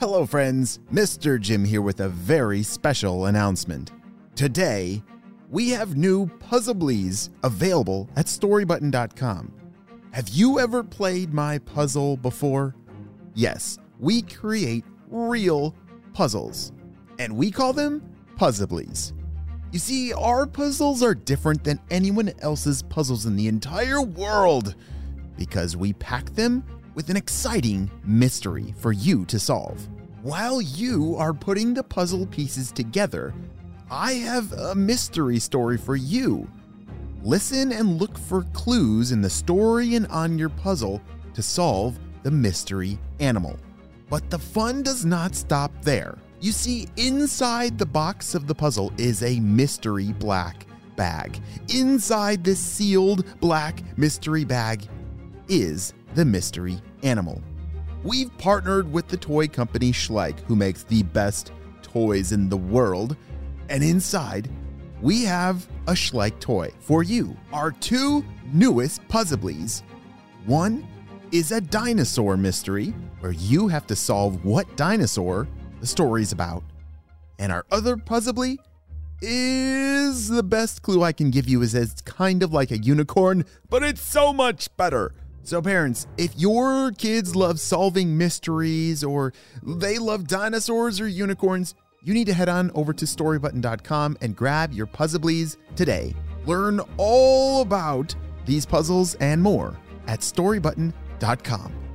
Hello, friends. Mr. Jim here with a very special announcement. Today, we have new Puzziblies available at storybutton.com. Have you ever played my puzzle before? Yes, we create real puzzles, and we call them Puzziblies. You see, our puzzles are different than anyone else's puzzles in the entire world because we pack them with an exciting mystery for you to solve. While you are putting the puzzle pieces together, I have a mystery story for you. Listen and look for clues in the story and on your puzzle to solve the mystery animal. But the fun does not stop there. You see, inside the box of the puzzle is a mystery black bag. Inside this sealed black mystery bag is the mystery animal. We've partnered with the toy company Schleich, who makes the best toys in the world, and inside we have a Schleich toy for you. Our two newest Puzziblies. One is a dinosaur mystery, where you have to solve what dinosaur the story's about. And our other Puzzibly is the best clue I can give you is it's kind of like a unicorn, but it's so much better. So, parents, if your kids love solving mysteries or they love dinosaurs or unicorns, you need to head on over to storybutton.com and grab your Puzziblies today. Learn all about these puzzles and more at storybutton.com.